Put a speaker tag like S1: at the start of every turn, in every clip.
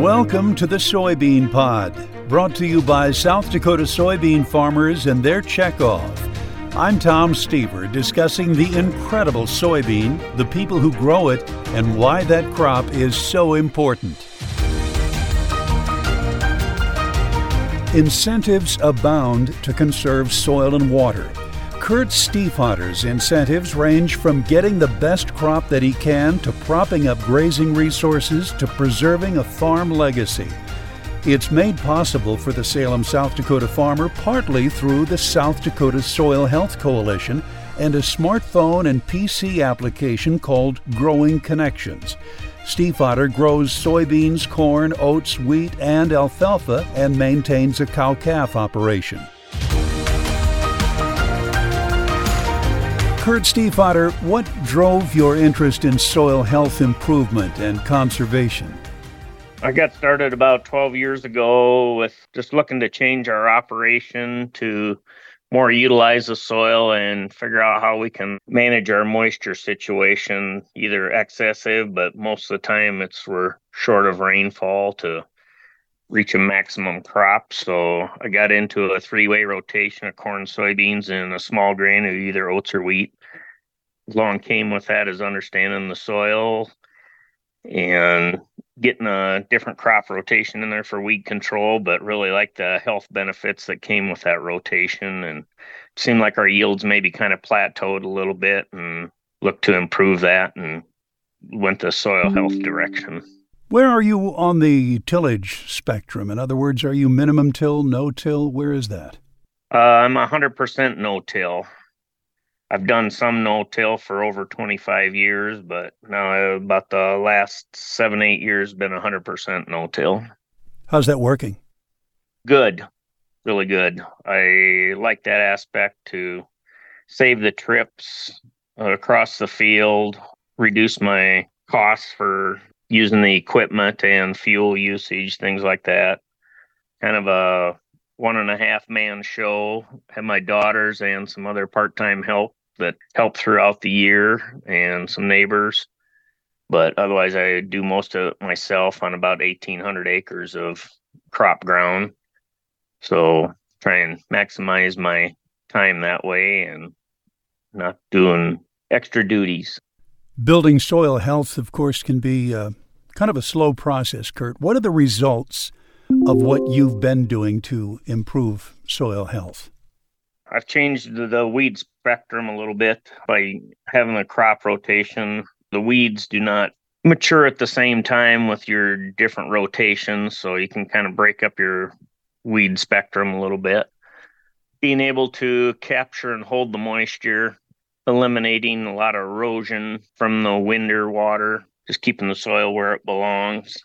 S1: Welcome to the Soybean Pod, brought to you by South Dakota soybean farmers and their checkoff. I'm Tom Stever discussing the incredible soybean, the people who grow it, and why that crop is so important. Incentives abound to conserve soil and water. Kurt Stiefvater's incentives range from getting the best crop that he can to propping up grazing resources to preserving a farm legacy. It's made possible for the Salem, South Dakota farmer partly through the South Dakota Soil Health Coalition and a smartphone and PC application called Growing Connections. Stiefvater grows soybeans, corn, oats, wheat, and alfalfa and maintains a cow calf operation. Kurt Stiefvater, what drove your interest in soil health improvement and conservation?
S2: I got started about 12 years ago with just looking to change our operation to more utilize the soil and figure out how we can manage our moisture situation, either excessive, but most of the time it's we're short of rainfall to reach a maximum crop. So I got into a three way rotation of corn, soybeans, and a small grain of either oats or wheat along came with that is understanding the soil and getting a different crop rotation in there for weed control, but really like the health benefits that came with that rotation. And it seemed like our yields maybe kind of plateaued a little bit and looked to improve that and went the soil health direction.
S1: Where are you on the tillage spectrum? In other words, are you minimum till, no till? Where is that?
S2: Uh, I'm 100% no till. I've done some no-till for over 25 years, but now about the last seven, eight years been 100% no-till.
S1: How's that working?
S2: Good, really good. I like that aspect to save the trips across the field, reduce my costs for using the equipment and fuel usage, things like that. Kind of a one and a half man show. Have my daughters and some other part time help that help throughout the year and some neighbors. But otherwise, I do most of it myself on about 1,800 acres of crop ground. So try and maximize my time that way and not doing extra duties.
S1: Building soil health, of course, can be uh, kind of a slow process, Kurt. What are the results of what you've been doing to improve soil health?
S2: I've changed the, the weed spectrum a little bit by having a crop rotation. The weeds do not mature at the same time with your different rotations, so you can kind of break up your weed spectrum a little bit. Being able to capture and hold the moisture, eliminating a lot of erosion from the wind or water, just keeping the soil where it belongs.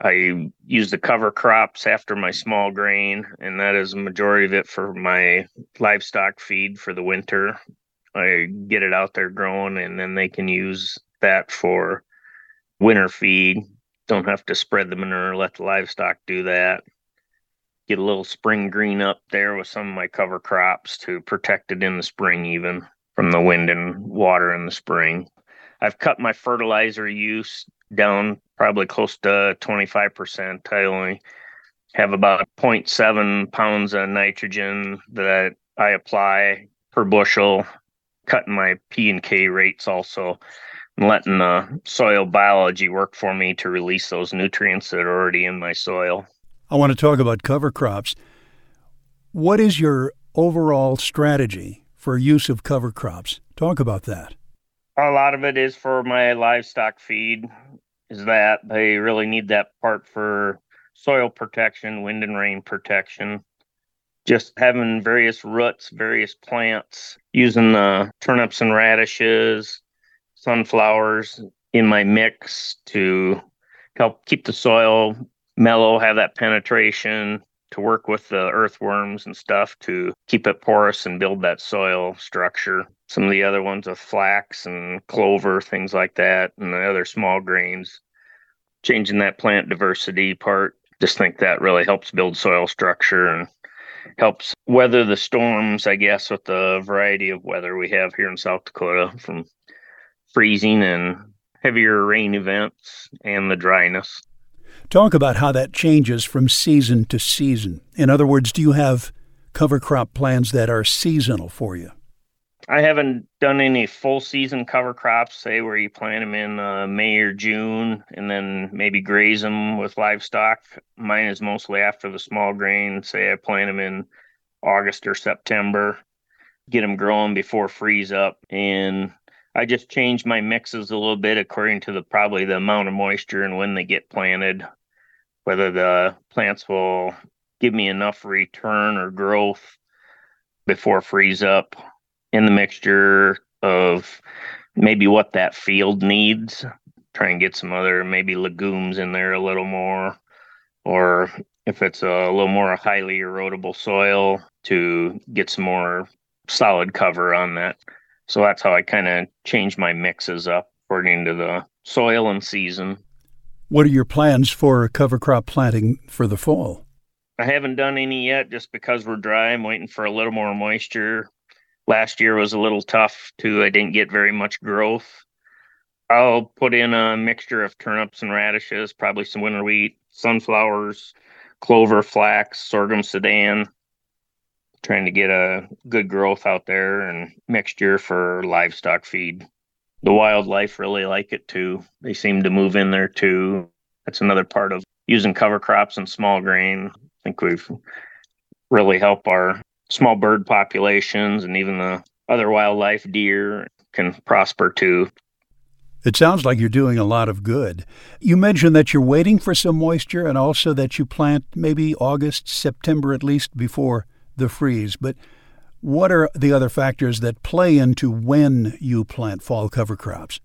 S2: I use the cover crops after my small grain, and that is a majority of it for my livestock feed for the winter. I get it out there growing, and then they can use that for winter feed. Don't have to spread the manure, let the livestock do that. Get a little spring green up there with some of my cover crops to protect it in the spring, even from the wind and water in the spring. I've cut my fertilizer use down probably close to 25%. I only have about 0.7 pounds of nitrogen that I apply per bushel, cutting my P and K rates also, and letting the soil biology work for me to release those nutrients that are already in my soil.
S1: I want to talk about cover crops. What is your overall strategy for use of cover crops? Talk about that.
S2: A lot of it is for my livestock feed is that they really need that part for soil protection, wind and rain protection. Just having various roots, various plants, using the turnips and radishes, sunflowers in my mix to help keep the soil mellow, have that penetration, to work with the earthworms and stuff to keep it porous and build that soil structure. Some of the other ones are flax and clover, things like that, and the other small grains. Changing that plant diversity part, just think that really helps build soil structure and helps weather the storms, I guess, with the variety of weather we have here in South Dakota from freezing and heavier rain events and the dryness.
S1: Talk about how that changes from season to season. In other words, do you have cover crop plans that are seasonal for you?
S2: I haven't done any full season cover crops, say where you plant them in uh, May or June and then maybe graze them with livestock. Mine is mostly after the small grain. Say I plant them in August or September, get them growing before freeze up. And I just change my mixes a little bit according to the probably the amount of moisture and when they get planted, whether the plants will give me enough return or growth before freeze up in the mixture of maybe what that field needs. Try and get some other maybe legumes in there a little more, or if it's a little more highly erodible soil, to get some more solid cover on that. So that's how I kind of change my mixes up according to the soil and season.
S1: What are your plans for cover crop planting for the fall?
S2: I haven't done any yet just because we're dry. I'm waiting for a little more moisture last year was a little tough too. I didn't get very much growth. I'll put in a mixture of turnips and radishes, probably some winter wheat, sunflowers, clover, flax, sorghum, sudan. Trying to get a good growth out there and mixture for livestock feed. The wildlife really like it too. They seem to move in there too. That's another part of using cover crops and small grain. I think we've really helped our small bird populations and even the other wildlife, deer, can prosper too.
S1: It sounds like you're doing a lot of good. You mentioned that you're waiting for some moisture and also that you plant maybe August, September at least before the freeze. But what are the other factors that play into when you plant fall cover crops?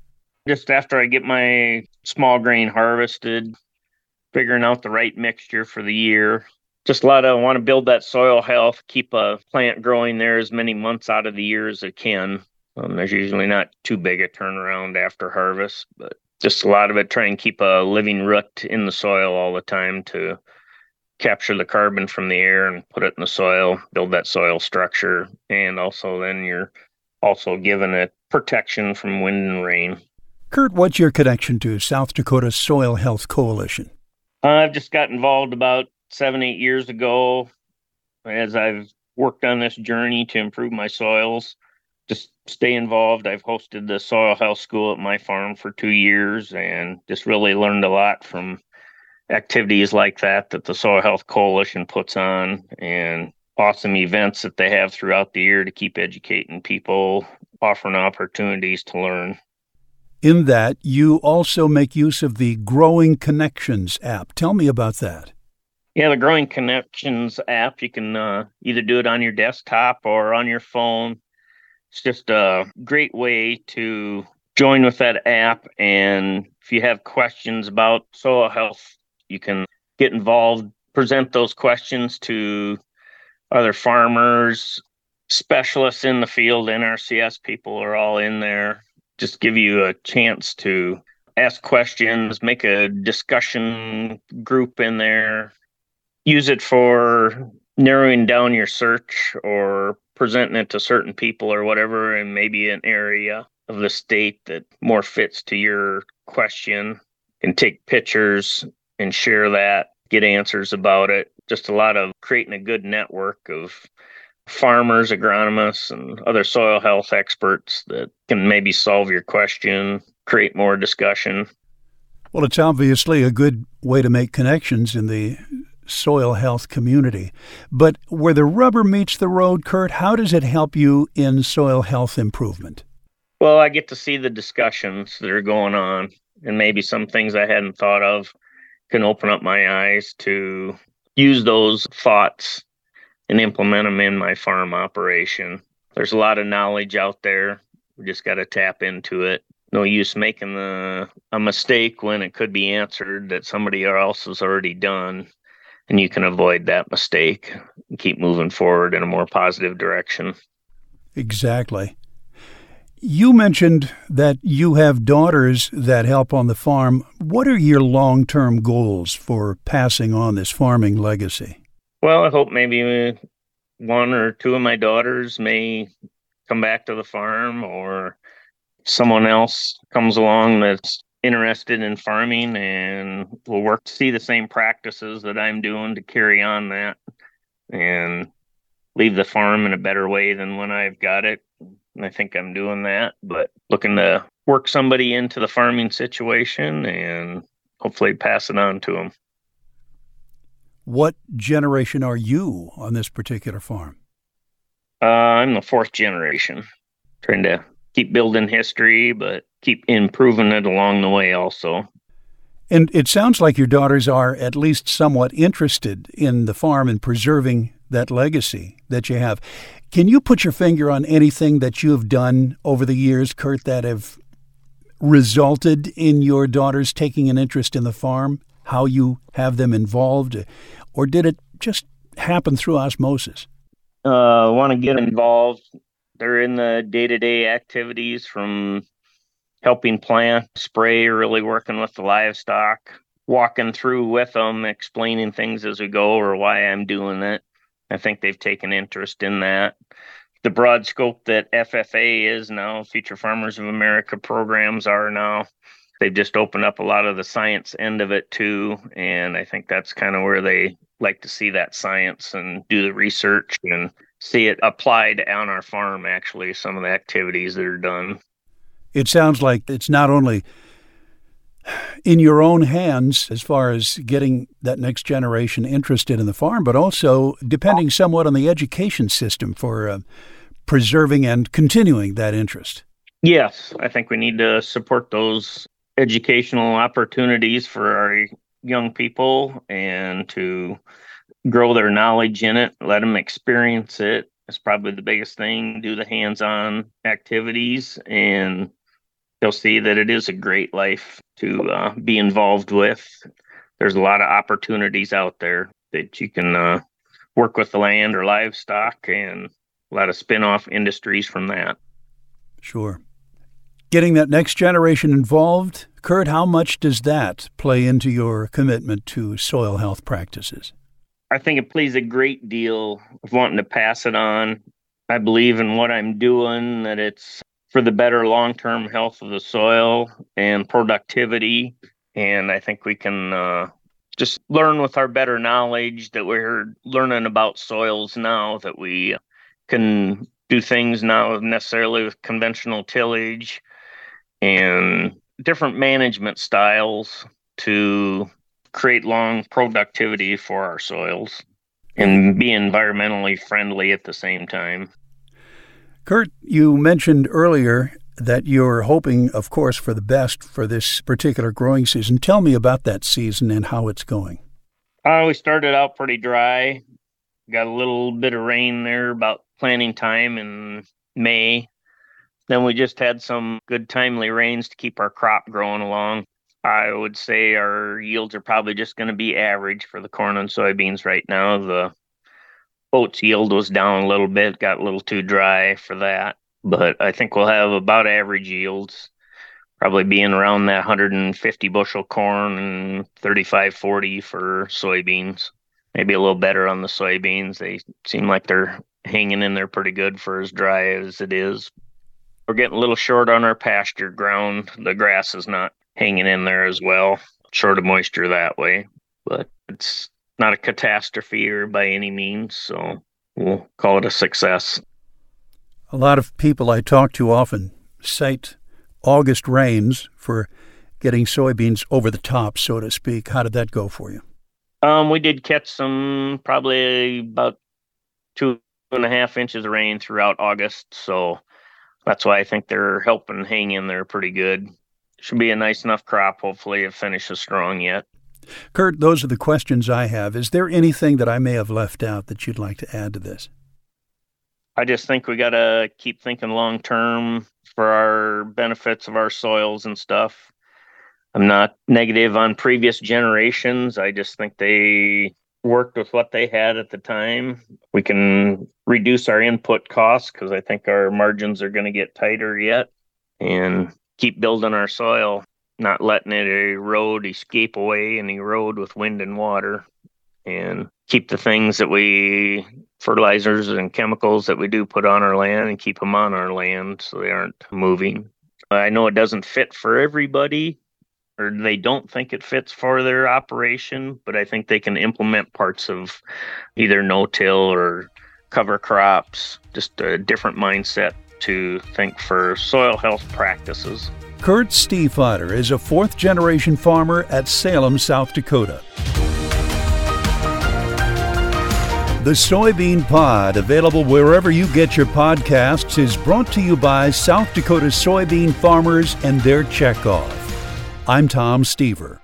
S2: Just after I get my small grain harvested, figuring out the right mixture for the year, just a lot of want to build that soil health, keep a plant growing there as many months out of the year as it can. Um, there's usually not too big a turnaround after harvest, but just a lot of it try and keep a living root in the soil all the time to capture the carbon from the air and put it in the soil, build that soil structure, and also then you're also given it protection from wind and rain.
S1: Kurt, what's your connection to South Dakota Soil Health Coalition?
S2: I've just got involved about seven, eight years ago, as I've worked on this journey to improve my soils, just stay involved. I've hosted the soil health school at my farm for two years and just really learned a lot from activities like that that the Soil Health Coalition puts on and awesome events that they have throughout the year to keep educating people, offering opportunities to learn.
S1: In that, you also make use of the Growing Connections app. Tell me about that.
S2: Yeah, the Growing Connections app, you can uh, either do it on your desktop or on your phone. It's just a great way to join with that app. And if you have questions about soil health, you can get involved, present those questions to other farmers, specialists in the field, NRCS people are all in there. Just give you a chance to ask questions, make a discussion group in there, use it for narrowing down your search or presenting it to certain people or whatever and maybe an area of the state that more fits to your question and take pictures and share that get answers about it just a lot of creating a good network of farmers agronomists and other soil health experts that can maybe solve your question create more discussion
S1: well it's obviously a good way to make connections in the soil health community. But where the rubber meets the road, Kurt, how does it help you in soil health improvement?
S2: Well, I get to see the discussions that are going on, and maybe some things I hadn't thought of can open up my eyes to use those thoughts and implement them in my farm operation. There's a lot of knowledge out there. We just got to tap into it. No use making the a mistake when it could be answered that somebody else has already done and you can avoid that mistake and keep moving forward in a more positive direction.
S1: Exactly. You mentioned that you have daughters that help on the farm. What are your long term goals for passing on this farming legacy?
S2: Well, I hope maybe one or two of my daughters may come back to the farm or someone else comes along that's interested in farming and will work to see the same practices that I'm doing to carry on that and leave the farm in a better way than when I've got it. And I think I'm doing that, but looking to work somebody into the farming situation and hopefully pass it on to them.
S1: What generation are you on this particular farm?
S2: Uh, I'm the fourth generation, trying to keep building history, but keep improving it along the way also.
S1: And it sounds like your daughters are at least somewhat interested in the farm and preserving that legacy that you have. Can you put your finger on anything that you have done over the years, Kurt, that have resulted in your daughters taking an interest in the farm? How you have them involved? Or did it just happen through osmosis?
S2: Uh, want to get involved. They're in the day to day activities from helping plant, spray, really working with the livestock, walking through with them, explaining things as we go or why I'm doing it. I think they've taken interest in that. The broad scope that FFA is now, Future Farmers of America programs are now. They've just opened up a lot of the science end of it too. And I think that's kind of where they like to see that science and do the research and see it applied on our farm, actually, some of the activities that are done
S1: it sounds like it's not only in your own hands as far as getting that next generation interested in the farm, but also depending somewhat on the education system for uh, preserving and continuing that interest.
S2: Yes, I think we need to support those educational opportunities for our young people and to grow their knowledge in it, let them experience it. It's probably the biggest thing. Do the hands on activities and they'll see that it is a great life to uh, be involved with. There's a lot of opportunities out there that you can uh, work with the land or livestock and a lot of spin off industries from that.
S1: Sure. Getting that next generation involved, Kurt, how much does that play into your commitment to soil health practices?
S2: I think it plays a great deal of wanting to pass it on. I believe in what I'm doing, that it's for the better long term health of the soil and productivity. And I think we can uh, just learn with our better knowledge that we're learning about soils now, that we can do things now necessarily with conventional tillage and different management styles to create long productivity for our soils and be environmentally friendly at the same time.
S1: Kurt, you mentioned earlier that you're hoping, of course, for the best for this particular growing season. Tell me about that season and how it's going.
S2: Uh, we started out pretty dry. Got a little bit of rain there about planting time in May. Then we just had some good timely rains to keep our crop growing along. I would say our yields are probably just going to be average for the corn and soybeans right now. The oats yield was down a little bit, got a little too dry for that. But I think we'll have about average yields, probably being around that 150 bushel corn and 35, 40 for soybeans. Maybe a little better on the soybeans. They seem like they're hanging in there pretty good for as dry as it is. We're getting a little short on our pasture ground. The grass is not hanging in there as well, short of moisture that way. But it's not a catastrophe or by any means. So we'll call it a success.
S1: A lot of people I talk to often cite August rains for getting soybeans over the top, so to speak. How did that go for you?
S2: Um, we did catch some, probably about two and a half inches of rain throughout August. So that's why I think they're helping hang in there pretty good. Should be a nice enough crop. Hopefully, it finishes strong yet.
S1: Kurt, those are the questions I have. Is there anything that I may have left out that you'd like to add to this?
S2: I just think we got to keep thinking long term for our benefits of our soils and stuff. I'm not negative on previous generations. I just think they worked with what they had at the time. We can reduce our input costs because I think our margins are going to get tighter yet and keep building our soil not letting it erode, escape away and erode with wind and water, and keep the things that we fertilizers and chemicals that we do put on our land and keep them on our land so they aren't moving. I know it doesn't fit for everybody, or they don't think it fits for their operation, but I think they can implement parts of either no till or cover crops, just a different mindset to think for soil health practices.
S1: Kurt Stiefvater is a fourth generation farmer at Salem, South Dakota. The Soybean Pod, available wherever you get your podcasts, is brought to you by South Dakota soybean farmers and their checkoff. I'm Tom Stever.